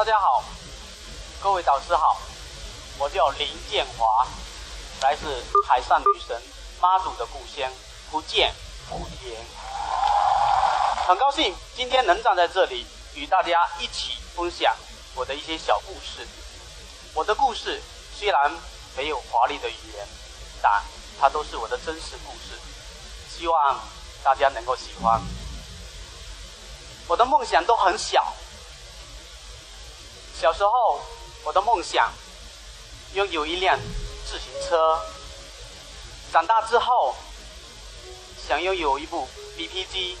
大家好，各位导师好，我叫林建华，来自海上女神妈祖的故乡福建莆田，很高兴今天能站在这里与大家一起分享我的一些小故事。我的故事虽然没有华丽的语言，但它都是我的真实故事，希望大家能够喜欢。我的梦想都很小。小时候，我的梦想拥有一辆自行车；长大之后，想拥有一部 BP 机、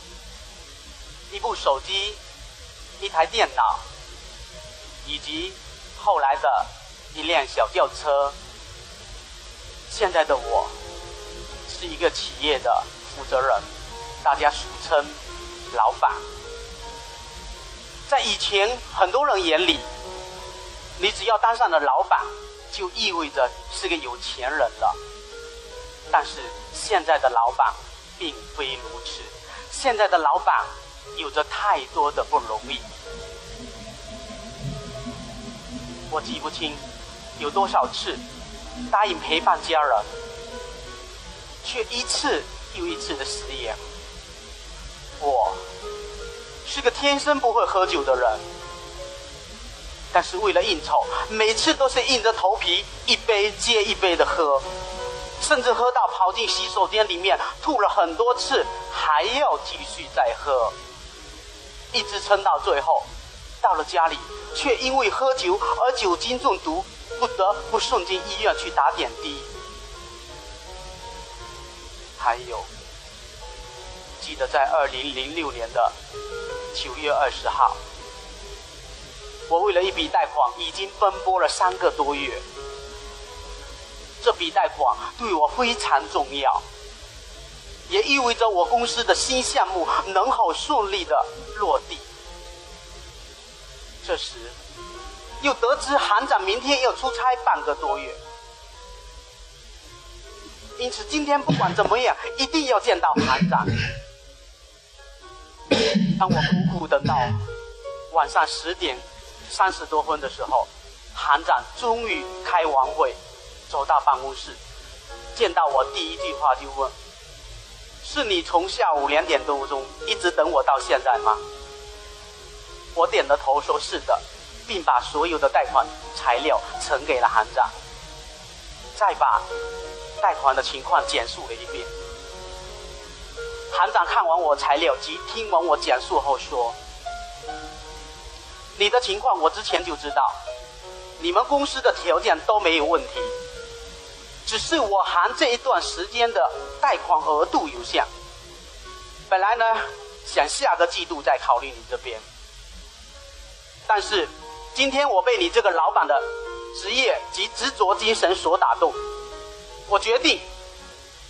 一部手机、一台电脑，以及后来的一辆小轿车。现在的我是一个企业的负责人，大家俗称老板。在以前很多人眼里，你只要当上了老板，就意味着是个有钱人了。但是现在的老板并非如此，现在的老板有着太多的不容易。我记不清有多少次答应陪伴家人，却一次又一次的食言。我是个天生不会喝酒的人。但是为了应酬，每次都是硬着头皮一杯接一杯的喝，甚至喝到跑进洗手间里面吐了很多次，还要继续再喝，一直撑到最后，到了家里却因为喝酒而酒精中毒，不得不送进医院去打点滴。还有，记得在二零零六年的九月二十号。我为了一笔贷款，已经奔波了三个多月。这笔贷款对我非常重要，也意味着我公司的新项目能否顺利的落地。这时，又得知行长明天要出差半个多月，因此今天不管怎么样，一定要见到行长。当我苦苦等到晚上十点。三十多分的时候，行长终于开完会，走到办公室，见到我第一句话就问：“是你从下午两点多钟一直等我到现在吗？”我点了头说是的，并把所有的贷款材料呈给了行长，再把贷款的情况简述了一遍。行长看完我材料及听完我讲述后说。你的情况我之前就知道，你们公司的条件都没有问题，只是我含这一段时间的贷款额度有限。本来呢，想下个季度再考虑你这边，但是今天我被你这个老板的职业及执着精神所打动，我决定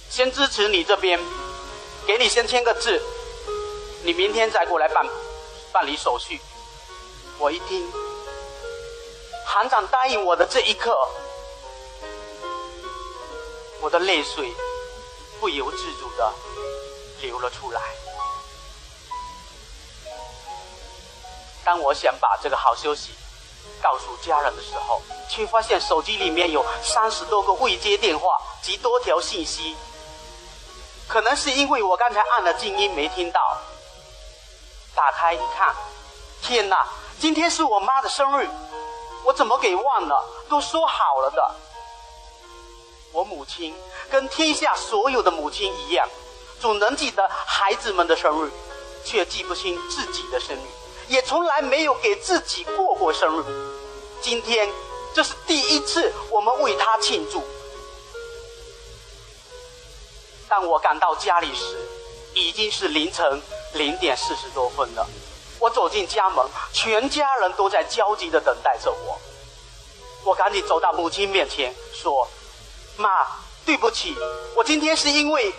先支持你这边，给你先签个字，你明天再过来办办理手续。我一听，行长答应我的这一刻，我的泪水不由自主的流了出来。当我想把这个好消息告诉家人的时候，却发现手机里面有三十多个未接电话及多条信息。可能是因为我刚才按了静音没听到，打开一看，天哪！今天是我妈的生日，我怎么给忘了？都说好了的。我母亲跟天下所有的母亲一样，总能记得孩子们的生日，却记不清自己的生日，也从来没有给自己过过生日。今天这是第一次，我们为她庆祝。当我赶到家里时，已经是凌晨零点四十多分了。我走进家门，全家人都在焦急的等待着我。我赶紧走到母亲面前，说：“妈，对不起，我今天是因为……”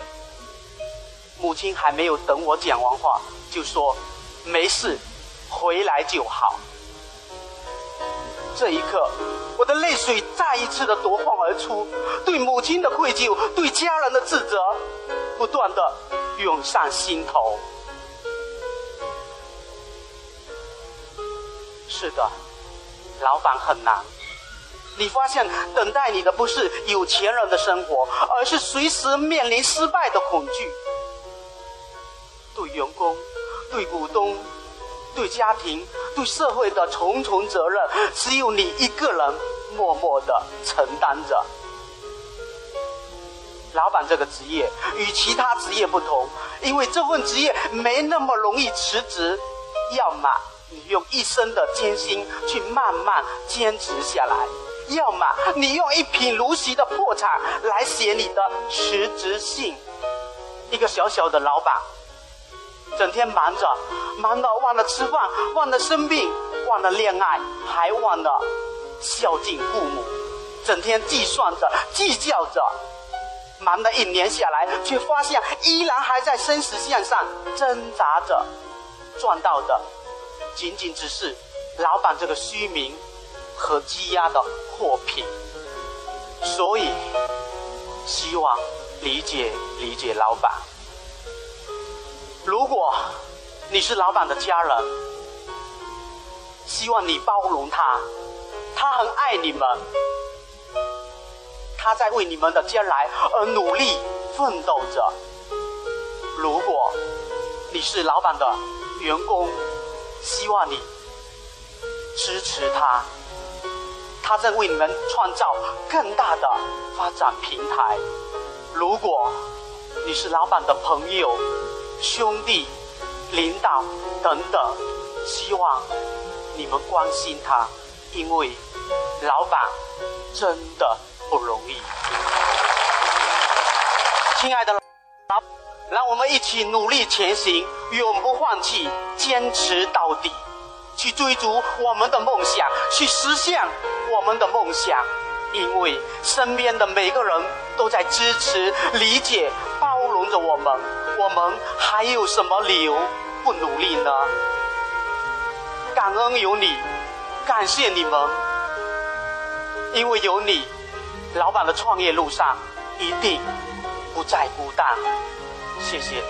母亲还没有等我讲完话，就说：“没事，回来就好。”这一刻，我的泪水再一次的夺眶而出，对母亲的愧疚，对家人的自责，不断的涌上心头。是的，老板很难。你发现等待你的不是有钱人的生活，而是随时面临失败的恐惧。对员工、对股东、对家庭、对社会的重重责任，只有你一个人默默的承担着。老板这个职业与其他职业不同，因为这份职业没那么容易辞职，要么你用一生的艰辛去慢慢坚持下来。要么你用一贫如洗的破产来写你的辞职信。一个小小的老板，整天忙着，忙到忘了吃饭，忘了生病，忘了恋爱，还忘了孝敬父母，整天计算着，计较着，忙了一年下来，却发现依然还在生死线上挣扎着，赚到的仅仅只是老板这个虚名。和积压的货品，所以希望理解理解老板。如果你是老板的家人，希望你包容他，他很爱你们，他在为你们的将来而努力奋斗着。如果你是老板的员工，希望你支持他。他在为你们创造更大的发展平台。如果你是老板的朋友、兄弟、领导等等，希望你们关心他，因为老板真的不容易。亲爱的老，让我们一起努力前行，永不放弃，坚持到底。去追逐我们的梦想，去实现我们的梦想，因为身边的每个人都在支持、理解、包容着我们，我们还有什么理由不努力呢？感恩有你，感谢你们，因为有你，老板的创业路上一定不再孤单。谢谢。